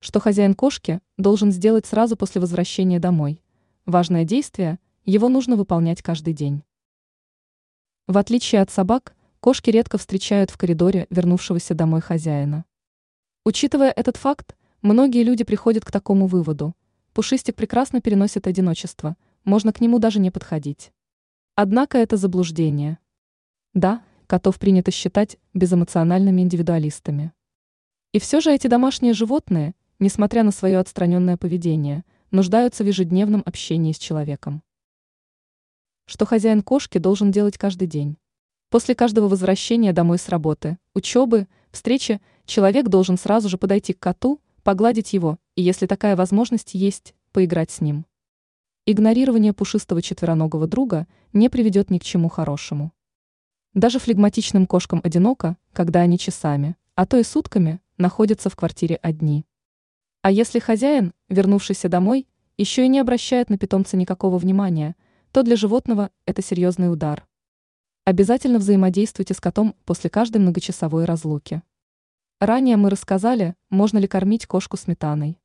Что хозяин кошки должен сделать сразу после возвращения домой? Важное действие, его нужно выполнять каждый день. В отличие от собак, кошки редко встречают в коридоре вернувшегося домой хозяина. Учитывая этот факт, многие люди приходят к такому выводу. Пушистик прекрасно переносит одиночество, можно к нему даже не подходить. Однако это заблуждение. Да, котов принято считать безэмоциональными индивидуалистами. И все же эти домашние животные – несмотря на свое отстраненное поведение, нуждаются в ежедневном общении с человеком. Что хозяин кошки должен делать каждый день? После каждого возвращения домой с работы, учебы, встречи, человек должен сразу же подойти к коту, погладить его и, если такая возможность есть, поиграть с ним. Игнорирование пушистого четвероногого друга не приведет ни к чему хорошему. Даже флегматичным кошкам одиноко, когда они часами, а то и сутками, находятся в квартире одни. А если хозяин, вернувшийся домой, еще и не обращает на питомца никакого внимания, то для животного это серьезный удар. Обязательно взаимодействуйте с котом после каждой многочасовой разлуки. Ранее мы рассказали, можно ли кормить кошку сметаной.